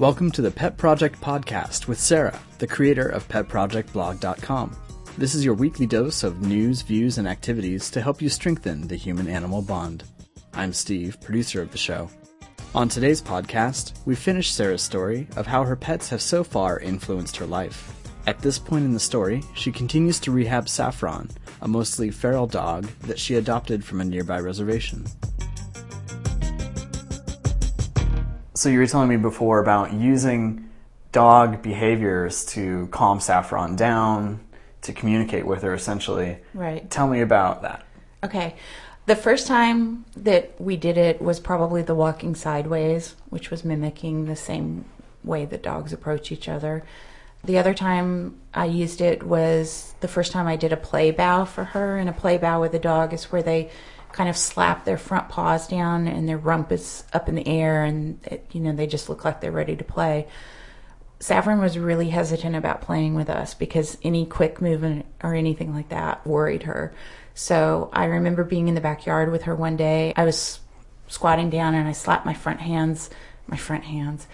Welcome to the Pet Project Podcast with Sarah, the creator of PetProjectBlog.com. This is your weekly dose of news, views, and activities to help you strengthen the human animal bond. I'm Steve, producer of the show. On today's podcast, we finish Sarah's story of how her pets have so far influenced her life. At this point in the story, she continues to rehab Saffron, a mostly feral dog that she adopted from a nearby reservation. So you were telling me before about using dog behaviors to calm Saffron down, to communicate with her essentially. Right. Tell me about that. Okay. The first time that we did it was probably the walking sideways, which was mimicking the same way that dogs approach each other. The other time I used it was the first time I did a play bow for her, and a play bow with a dog is where they kind of slap their front paws down and their rump is up in the air and it, you know they just look like they're ready to play. Saffron was really hesitant about playing with us because any quick movement or anything like that worried her. So i remember being in the backyard with her one day. I was squatting down and i slapped my front hands my front hands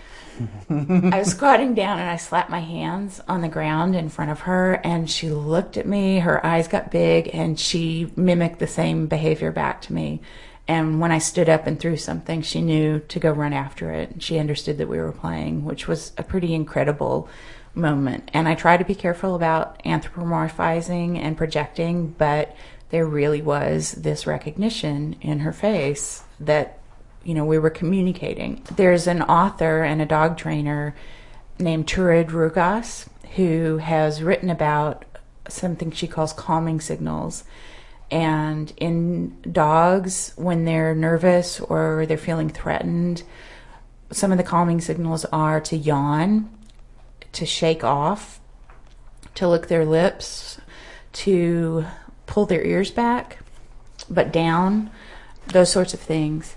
I was squatting down and I slapped my hands on the ground in front of her, and she looked at me. Her eyes got big, and she mimicked the same behavior back to me. And when I stood up and threw something, she knew to go run after it. She understood that we were playing, which was a pretty incredible moment. And I try to be careful about anthropomorphizing and projecting, but there really was this recognition in her face that you know, we were communicating. There's an author and a dog trainer named Turid Rugaas who has written about something she calls calming signals. And in dogs, when they're nervous or they're feeling threatened, some of the calming signals are to yawn, to shake off, to lick their lips, to pull their ears back, but down, those sorts of things.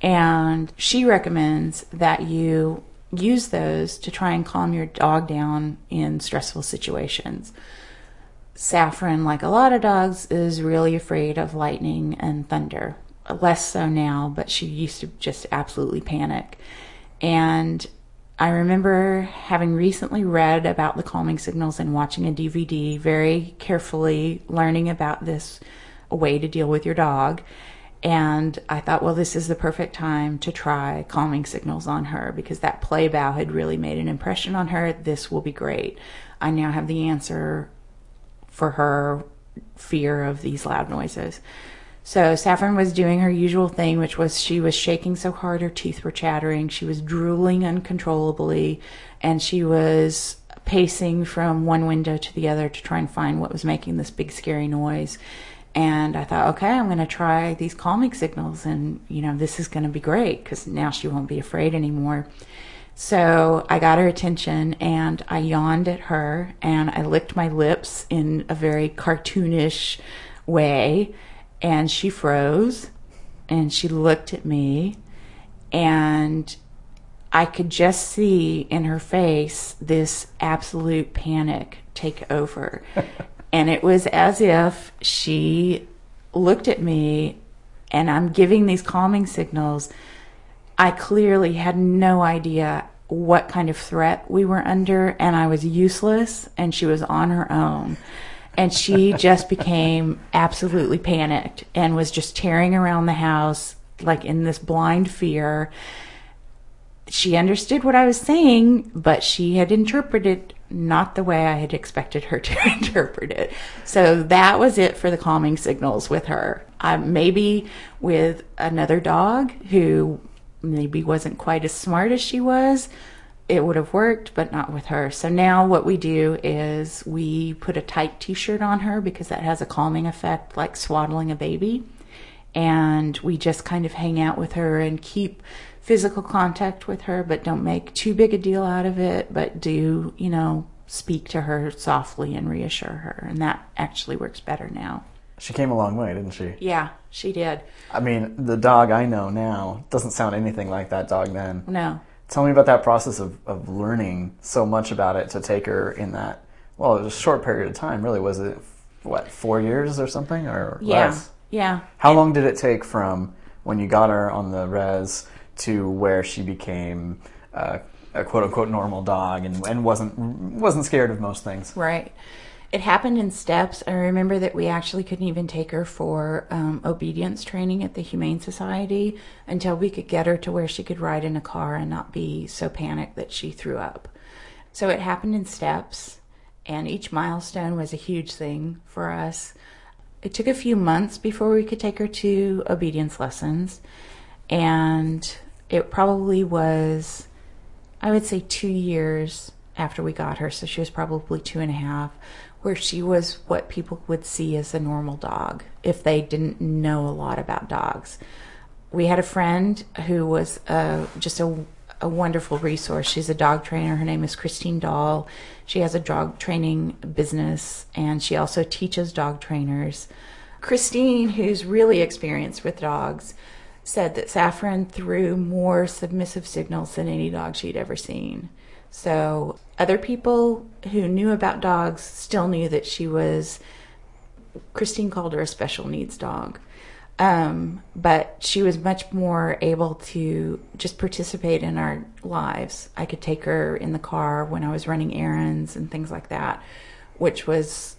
And she recommends that you use those to try and calm your dog down in stressful situations. Saffron, like a lot of dogs, is really afraid of lightning and thunder. Less so now, but she used to just absolutely panic. And I remember having recently read about the calming signals and watching a DVD, very carefully learning about this way to deal with your dog. And I thought, well, this is the perfect time to try calming signals on her because that play bow had really made an impression on her. This will be great. I now have the answer for her fear of these loud noises. So Saffron was doing her usual thing, which was she was shaking so hard her teeth were chattering. She was drooling uncontrollably, and she was pacing from one window to the other to try and find what was making this big scary noise. And I thought, okay, I'm going to try these calming signals, and you know, this is going to be great because now she won't be afraid anymore. So I got her attention and I yawned at her and I licked my lips in a very cartoonish way. And she froze and she looked at me and I could just see in her face this absolute panic take over. and it was as if she looked at me and I'm giving these calming signals I clearly had no idea what kind of threat we were under, and I was useless, and she was on her own. And she just became absolutely panicked and was just tearing around the house like in this blind fear. She understood what I was saying, but she had interpreted not the way I had expected her to interpret it. So that was it for the calming signals with her. Maybe with another dog who maybe wasn't quite as smart as she was, it would have worked, but not with her. So now what we do is we put a tight t shirt on her because that has a calming effect, like swaddling a baby. And we just kind of hang out with her and keep physical contact with her, but don't make too big a deal out of it, but do, you know, speak to her softly and reassure her. And that actually works better now. She came a long way, didn't she? Yeah, she did. I mean, the dog I know now doesn't sound anything like that dog then. No. Tell me about that process of, of learning so much about it to take her in that, well, it was a short period of time, really. Was it, what, four years or something? Or yeah. less? Yeah. How long did it take from when you got her on the res to where she became uh, a quote unquote normal dog and, and wasn't wasn't scared of most things. Right. It happened in steps. I remember that we actually couldn't even take her for um, obedience training at the Humane Society until we could get her to where she could ride in a car and not be so panicked that she threw up. So it happened in steps, and each milestone was a huge thing for us. It took a few months before we could take her to obedience lessons, and it probably was, I would say, two years after we got her. So she was probably two and a half where she was what people would see as a normal dog if they didn't know a lot about dogs. We had a friend who was uh, just a, a wonderful resource. She's a dog trainer. Her name is Christine Dahl. She has a dog training business and she also teaches dog trainers. Christine, who's really experienced with dogs, said that Saffron threw more submissive signals than any dog she'd ever seen. So other people who knew about dogs still knew that she was. Christine called her a special needs dog. Um, but she was much more able to just participate in our lives. I could take her in the car when I was running errands and things like that, which was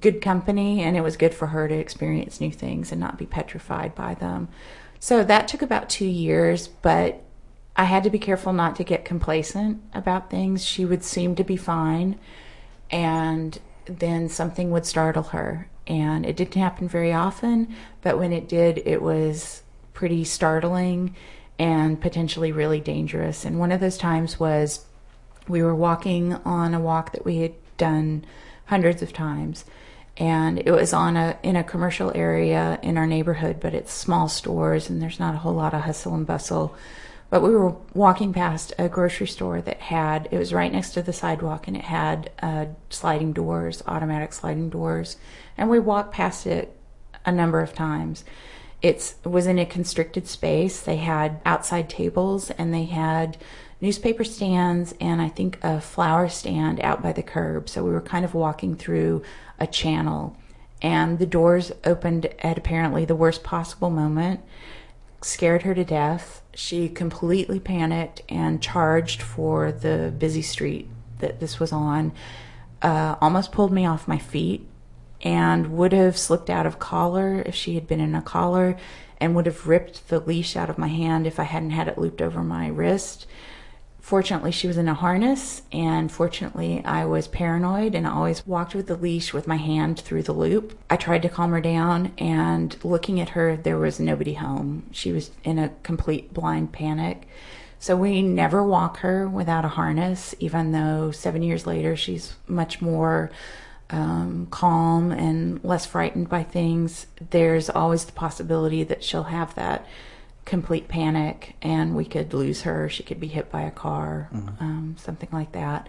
good company and it was good for her to experience new things and not be petrified by them. So that took about two years, but I had to be careful not to get complacent about things. She would seem to be fine, and then something would startle her. And it didn't happen very often, but when it did, it was pretty startling and potentially really dangerous. And one of those times was we were walking on a walk that we had done hundreds of times and it was on a in a commercial area in our neighborhood but it's small stores and there's not a whole lot of hustle and bustle but we were walking past a grocery store that had, it was right next to the sidewalk and it had uh, sliding doors, automatic sliding doors. And we walked past it a number of times. It was in a constricted space. They had outside tables and they had newspaper stands and I think a flower stand out by the curb. So we were kind of walking through a channel and the doors opened at apparently the worst possible moment scared her to death. She completely panicked and charged for the busy street that this was on. Uh, almost pulled me off my feet and would have slipped out of collar if she had been in a collar and would have ripped the leash out of my hand if I hadn't had it looped over my wrist fortunately she was in a harness and fortunately i was paranoid and always walked with the leash with my hand through the loop. I tried to calm her down and looking at her there was nobody home. She was in a complete blind panic. So we never walk her without a harness even though seven years later she's much more um, calm and less frightened by things. There's always the possibility that she'll have that complete panic and we could lose her. She could be hit by a car, mm-hmm. um, something like that.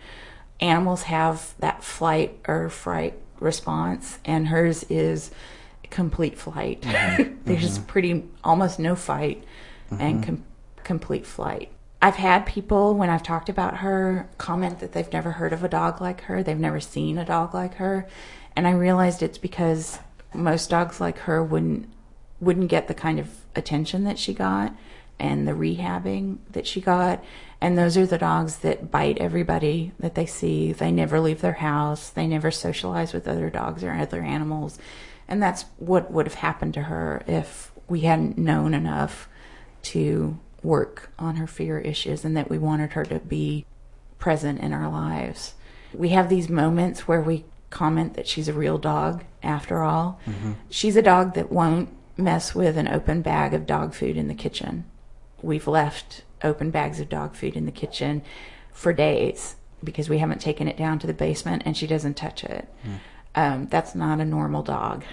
Animals have that flight or fright response, and hers is complete flight. Mm-hmm. There's mm-hmm. pretty almost no fight and mm-hmm. com- complete flight. I've had people, when I've talked about her, comment that they've never heard of a dog like her. They've never seen a dog like her. And I realized it's because most dogs like her wouldn't wouldn't get the kind of attention that she got and the rehabbing that she got. And those are the dogs that bite everybody that they see. They never leave their house. They never socialize with other dogs or other animals. And that's what would have happened to her if we hadn't known enough to work on her fear issues and that we wanted her to be present in our lives. We have these moments where we comment that she's a real dog after all. Mm-hmm. She's a dog that won't mess with an open bag of dog food in the kitchen. We've left open bags of dog food in the kitchen for days because we haven't taken it down to the basement and she doesn't touch it. Mm. Um, that's not a normal dog.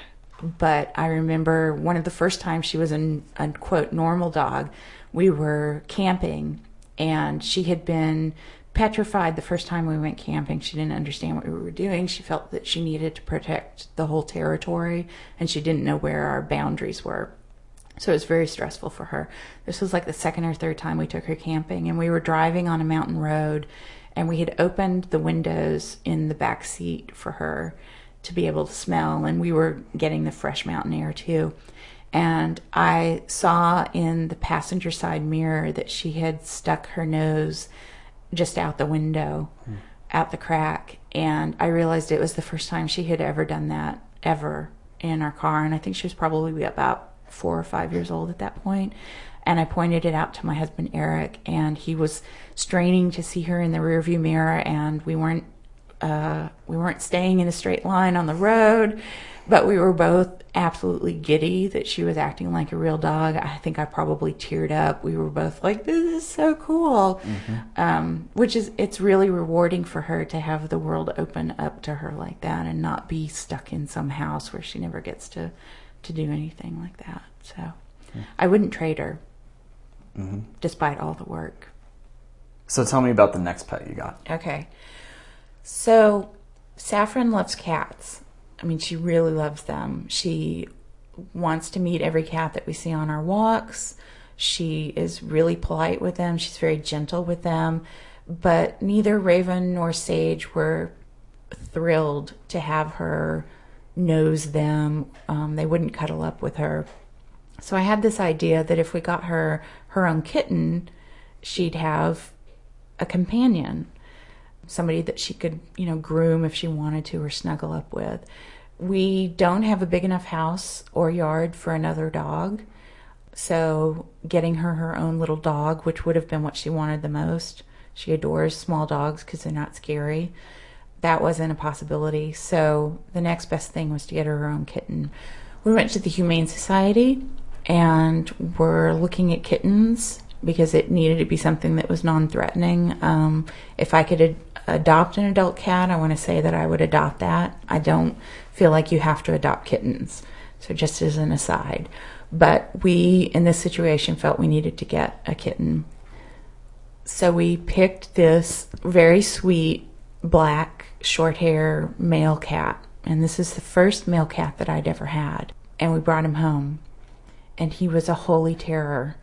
But I remember one of the first times she was a, a quote normal dog, we were camping and she had been petrified the first time we went camping. She didn't understand what we were doing. She felt that she needed to protect the whole territory and she didn't know where our boundaries were. So it was very stressful for her. This was like the second or third time we took her camping and we were driving on a mountain road and we had opened the windows in the back seat for her to be able to smell and we were getting the fresh mountain air too. And I saw in the passenger side mirror that she had stuck her nose just out the window, out the crack. And I realized it was the first time she had ever done that, ever, in our car. And I think she was probably about four or five years old at that point. And I pointed it out to my husband, Eric, and he was straining to see her in the rearview mirror. And we weren't uh, we weren't staying in a straight line on the road, but we were both absolutely giddy that she was acting like a real dog. I think I probably teared up. We were both like, "This is so cool," um, which is it's really rewarding for her to have the world open up to her like that and not be stuck in some house where she never gets to to do anything like that. So, I wouldn't trade her, despite all the work. So tell me about the next pet you got. Okay. So, Saffron loves cats. I mean, she really loves them. She wants to meet every cat that we see on our walks. She is really polite with them. She's very gentle with them. But neither Raven nor Sage were thrilled to have her nose them. Um, they wouldn't cuddle up with her. So I had this idea that if we got her her own kitten, she'd have a companion somebody that she could, you know, groom if she wanted to or snuggle up with. We don't have a big enough house or yard for another dog. So, getting her her own little dog, which would have been what she wanted the most. She adores small dogs because they're not scary. That wasn't a possibility. So, the next best thing was to get her her own kitten. We went to the Humane Society and we're looking at kittens because it needed to be something that was non threatening. Um, if I could ad- adopt an adult cat, I want to say that I would adopt that. I don't feel like you have to adopt kittens. So, just as an aside. But we, in this situation, felt we needed to get a kitten. So, we picked this very sweet black short hair male cat. And this is the first male cat that I'd ever had. And we brought him home. And he was a holy terror.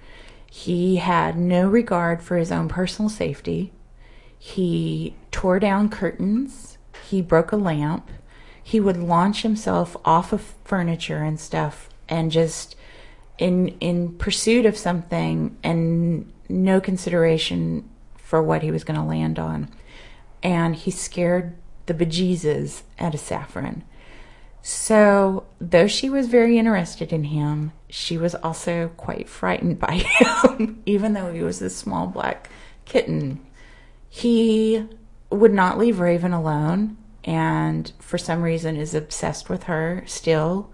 He had no regard for his own personal safety. He tore down curtains. He broke a lamp. He would launch himself off of furniture and stuff and just in in pursuit of something and no consideration for what he was going to land on. And he scared the bejesus out of Saffron. So, though she was very interested in him, she was also quite frightened by him, even though he was a small black kitten. He would not leave Raven alone, and for some reason is obsessed with her still.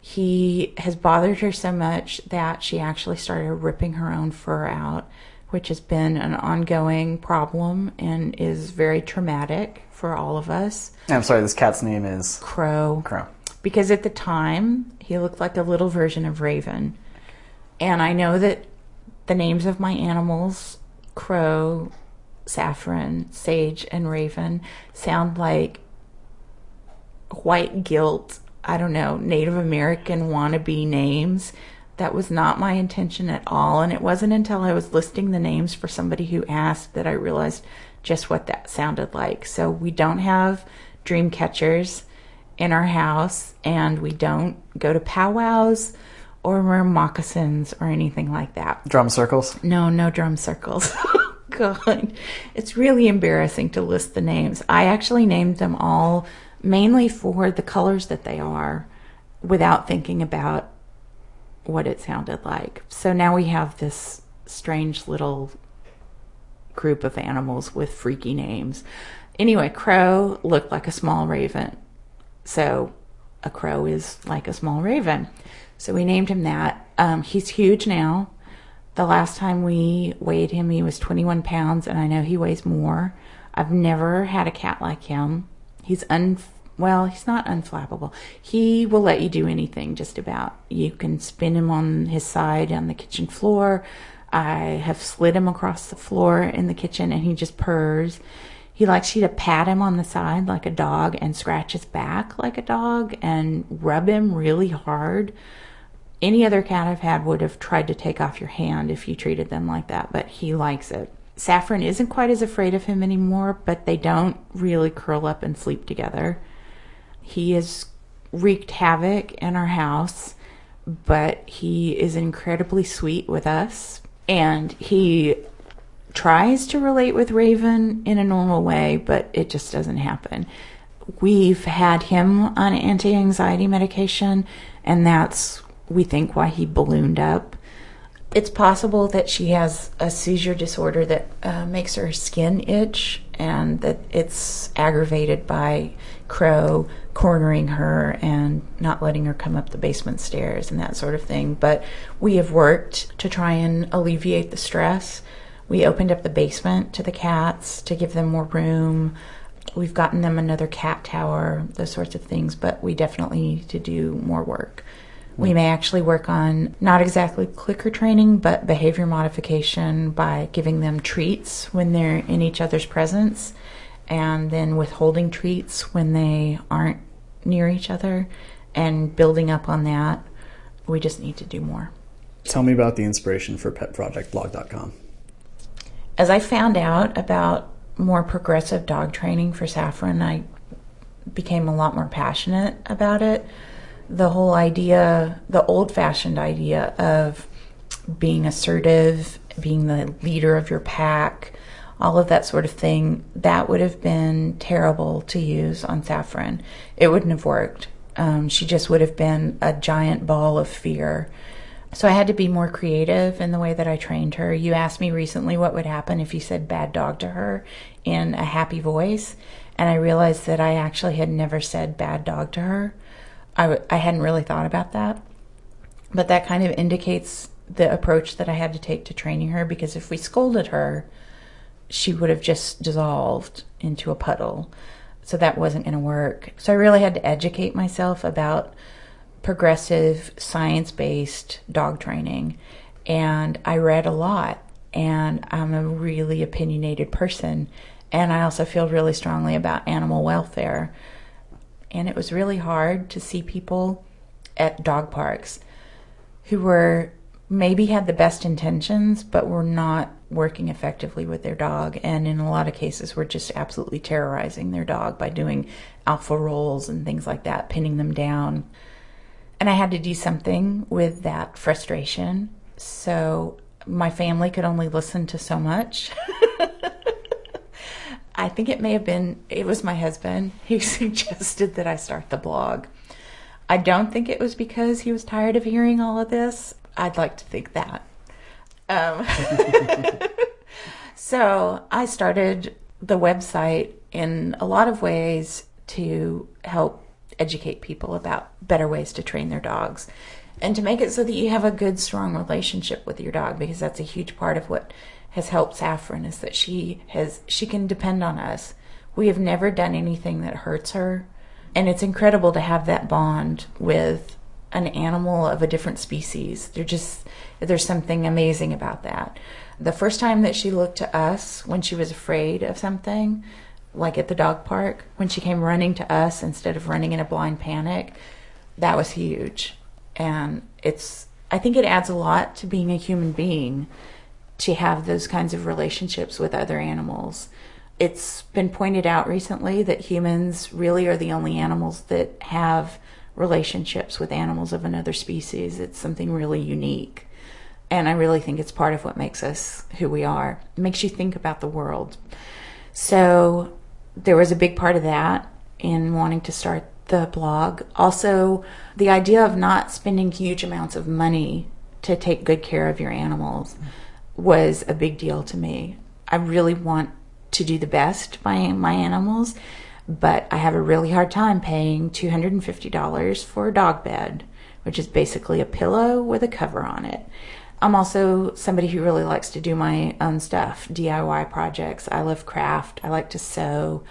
He has bothered her so much that she actually started ripping her own fur out, which has been an ongoing problem and is very traumatic for all of us. I'm sorry, this cat's name is Crow Crow. Because at the time he looked like a little version of Raven. And I know that the names of my animals, Crow, Saffron, Sage, and Raven, sound like white guilt, I don't know, Native American wannabe names. That was not my intention at all. And it wasn't until I was listing the names for somebody who asked that I realized just what that sounded like. So we don't have dream catchers in our house, and we don't go to powwows or wear moccasins or anything like that. Drum circles. No, no drum circles. Oh, God, it's really embarrassing to list the names. I actually named them all mainly for the colors that they are without thinking about what it sounded like. So now we have this strange little group of animals with freaky names. Anyway, crow looked like a small raven. So a crow is like a small raven. So we named him that. Um, he's huge now. The last time we weighed him, he was 21 pounds, and I know he weighs more. I've never had a cat like him. He's un well, he's not unflappable. He will let you do anything, just about. You can spin him on his side on the kitchen floor. I have slid him across the floor in the kitchen, and he just purrs. He likes you to pat him on the side like a dog and scratch his back like a dog and rub him really hard. Any other cat I've had would have tried to take off your hand if you treated them like that, but he likes it. Saffron isn't quite as afraid of him anymore, but they don't really curl up and sleep together. He has wreaked havoc in our house, but he is incredibly sweet with us. And he tries to relate with Raven in a normal way, but it just doesn't happen. We've had him on anti anxiety medication, and that's, we think, why he ballooned up. It's possible that she has a seizure disorder that uh, makes her skin itch and that it's aggravated by Crow cornering her and not letting her come up the basement stairs and that sort of thing. But we have worked to try and alleviate the stress. We opened up the basement to the cats to give them more room. We've gotten them another cat tower, those sorts of things, but we definitely need to do more work. We may actually work on not exactly clicker training, but behavior modification by giving them treats when they're in each other's presence and then withholding treats when they aren't near each other and building up on that. We just need to do more. Tell me about the inspiration for petprojectblog.com. As I found out about more progressive dog training for Saffron, I became a lot more passionate about it the whole idea, the old fashioned idea of being assertive, being the leader of your pack, all of that sort of thing, that would have been terrible to use on Saffron. It wouldn't have worked. Um, she just would have been a giant ball of fear. So I had to be more creative in the way that I trained her. You asked me recently what would happen if you said bad dog to her in a happy voice. And I realized that I actually had never said bad dog to her. I w- I hadn't really thought about that. But that kind of indicates the approach that I had to take to training her because if we scolded her, she would have just dissolved into a puddle. So that wasn't going to work. So I really had to educate myself about progressive, science based dog training. And I read a lot. And I'm a really opinionated person. And I also feel really strongly about animal welfare and it was really hard to see people at dog parks who were maybe had the best intentions but were not working effectively with their dog and in a lot of cases were just absolutely terrorizing their dog by doing alpha rolls and things like that pinning them down and i had to do something with that frustration so my family could only listen to so much I think it may have been, it was my husband who suggested that I start the blog. I don't think it was because he was tired of hearing all of this. I'd like to think that. Um, so I started the website in a lot of ways to help educate people about better ways to train their dogs and to make it so that you have a good, strong relationship with your dog because that's a huge part of what has helped Saffron is that she has she can depend on us. We have never done anything that hurts her, and it's incredible to have that bond with an animal of a different species. There just there's something amazing about that. The first time that she looked to us when she was afraid of something, like at the dog park, when she came running to us instead of running in a blind panic, that was huge. And it's I think it adds a lot to being a human being to have those kinds of relationships with other animals. It's been pointed out recently that humans really are the only animals that have relationships with animals of another species. It's something really unique. And I really think it's part of what makes us who we are. It makes you think about the world. So there was a big part of that in wanting to start the blog. Also, the idea of not spending huge amounts of money to take good care of your animals. Was a big deal to me. I really want to do the best by my animals, but I have a really hard time paying $250 for a dog bed, which is basically a pillow with a cover on it. I'm also somebody who really likes to do my own stuff, DIY projects. I love craft, I like to sew.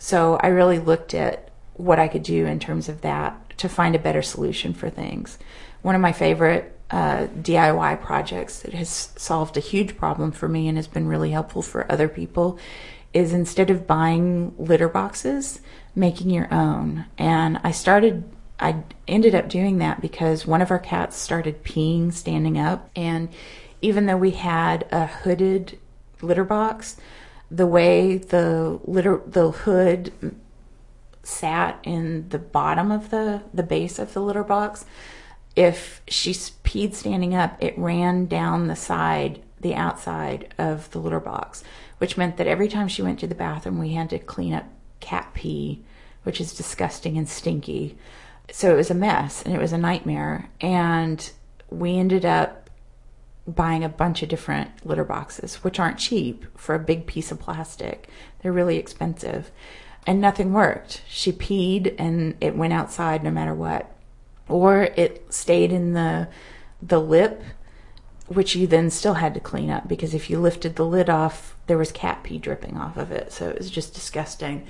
So I really looked at what I could do in terms of that to find a better solution for things. One of my favorite uh, DIY projects that has solved a huge problem for me and has been really helpful for other people is instead of buying litter boxes, making your own. And I started, I ended up doing that because one of our cats started peeing standing up. And even though we had a hooded litter box, the way the litter, the hood sat in the bottom of the, the base of the litter box, if she peed standing up, it ran down the side the outside of the litter box, which meant that every time she went to the bathroom, we had to clean up cat pee, which is disgusting and stinky. So it was a mess and it was a nightmare. And we ended up buying a bunch of different litter boxes, which aren't cheap for a big piece of plastic. They're really expensive. And nothing worked. She peed and it went outside no matter what. Or it stayed in the the lip, which you then still had to clean up because if you lifted the lid off, there was cat pee dripping off of it. So it was just disgusting.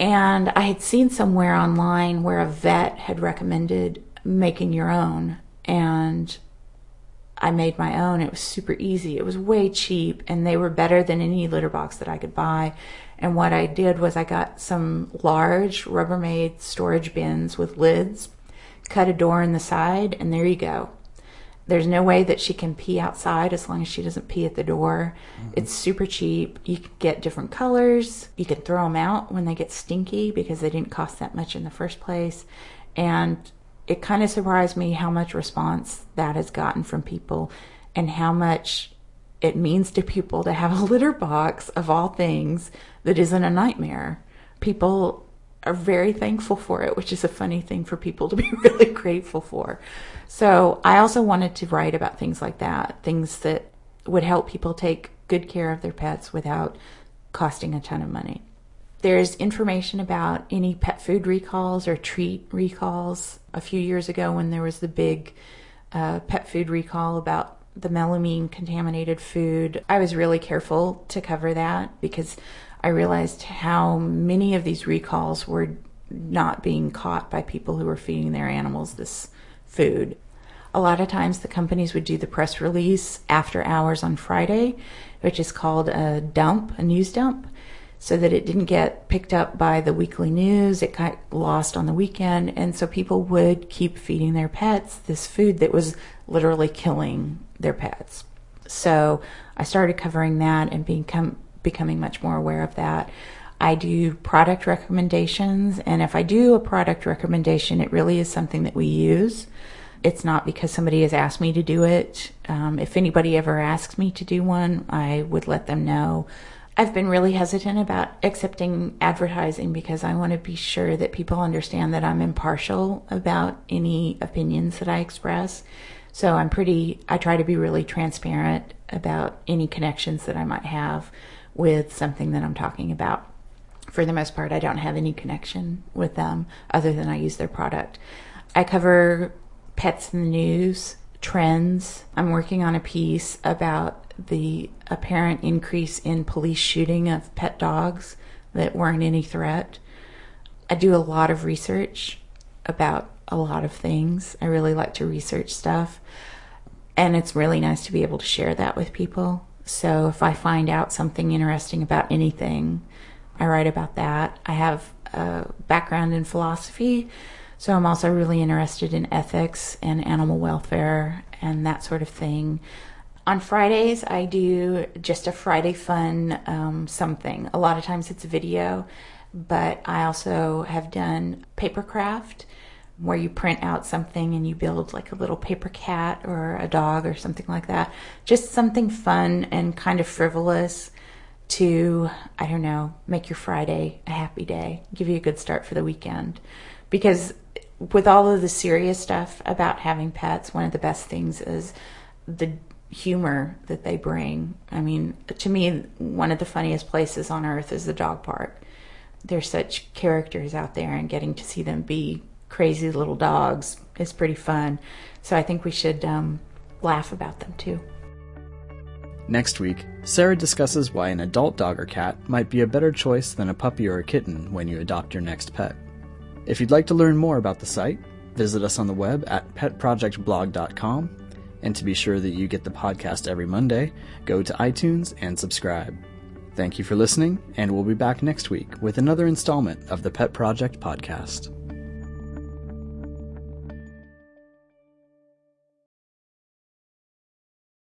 And I had seen somewhere online where a vet had recommended making your own. And I made my own. It was super easy. It was way cheap, and they were better than any litter box that I could buy. And what I did was I got some large Rubbermaid storage bins with lids, cut a door in the side, and there you go. There's no way that she can pee outside as long as she doesn't pee at the door. Mm-hmm. It's super cheap. You can get different colors. You can throw them out when they get stinky because they didn't cost that much in the first place. And it kind of surprised me how much response that has gotten from people and how much it means to people to have a litter box of all things that isn't a nightmare. People are very thankful for it, which is a funny thing for people to be really grateful for. So I also wanted to write about things like that, things that would help people take good care of their pets without costing a ton of money. There's information about any pet food recalls or treat recalls. A few years ago, when there was the big uh, pet food recall about the melamine contaminated food, I was really careful to cover that because I realized how many of these recalls were not being caught by people who were feeding their animals this food. A lot of times the companies would do the press release after hours on Friday, which is called a dump, a news dump so that it didn't get picked up by the weekly news. It got lost on the weekend. And so people would keep feeding their pets this food that was literally killing their pets. So I started covering that and become, becoming much more aware of that. I do product recommendations, and if I do a product recommendation, it really is something that we use. It's not because somebody has asked me to do it. Um, if anybody ever asks me to do one, I would let them know. I've been really hesitant about accepting advertising because I want to be sure that people understand that I'm impartial about any opinions that I express. So I'm pretty, I try to be really transparent about any connections that I might have with something that I'm talking about. For the most part, I don't have any connection with them other than I use their product. I cover pets in the news, trends. I'm working on a piece about the apparent increase in police shooting of pet dogs that weren't any threat. I do a lot of research about a lot of things. I really like to research stuff. And it's really nice to be able to share that with people. So if I find out something interesting about anything, I write about that. I have a background in philosophy, so I'm also really interested in ethics and animal welfare and that sort of thing. On Fridays, I do just a Friday fun um, something. A lot of times it's a video, but I also have done paper craft where you print out something and you build like a little paper cat or a dog or something like that. Just something fun and kind of frivolous to, I don't know, make your Friday a happy day, give you a good start for the weekend. Because with all of the serious stuff about having pets, one of the best things is the humor that they bring. I mean, to me, one of the funniest places on earth is the dog park. There's such characters out there, and getting to see them be crazy little dogs is pretty fun. So I think we should um, laugh about them too. Next week, Sarah discusses why an adult dog or cat might be a better choice than a puppy or a kitten when you adopt your next pet. If you'd like to learn more about the site, visit us on the web at petprojectblog.com and to be sure that you get the podcast every Monday, go to iTunes and subscribe. Thank you for listening, and we'll be back next week with another installment of the Pet Project Podcast.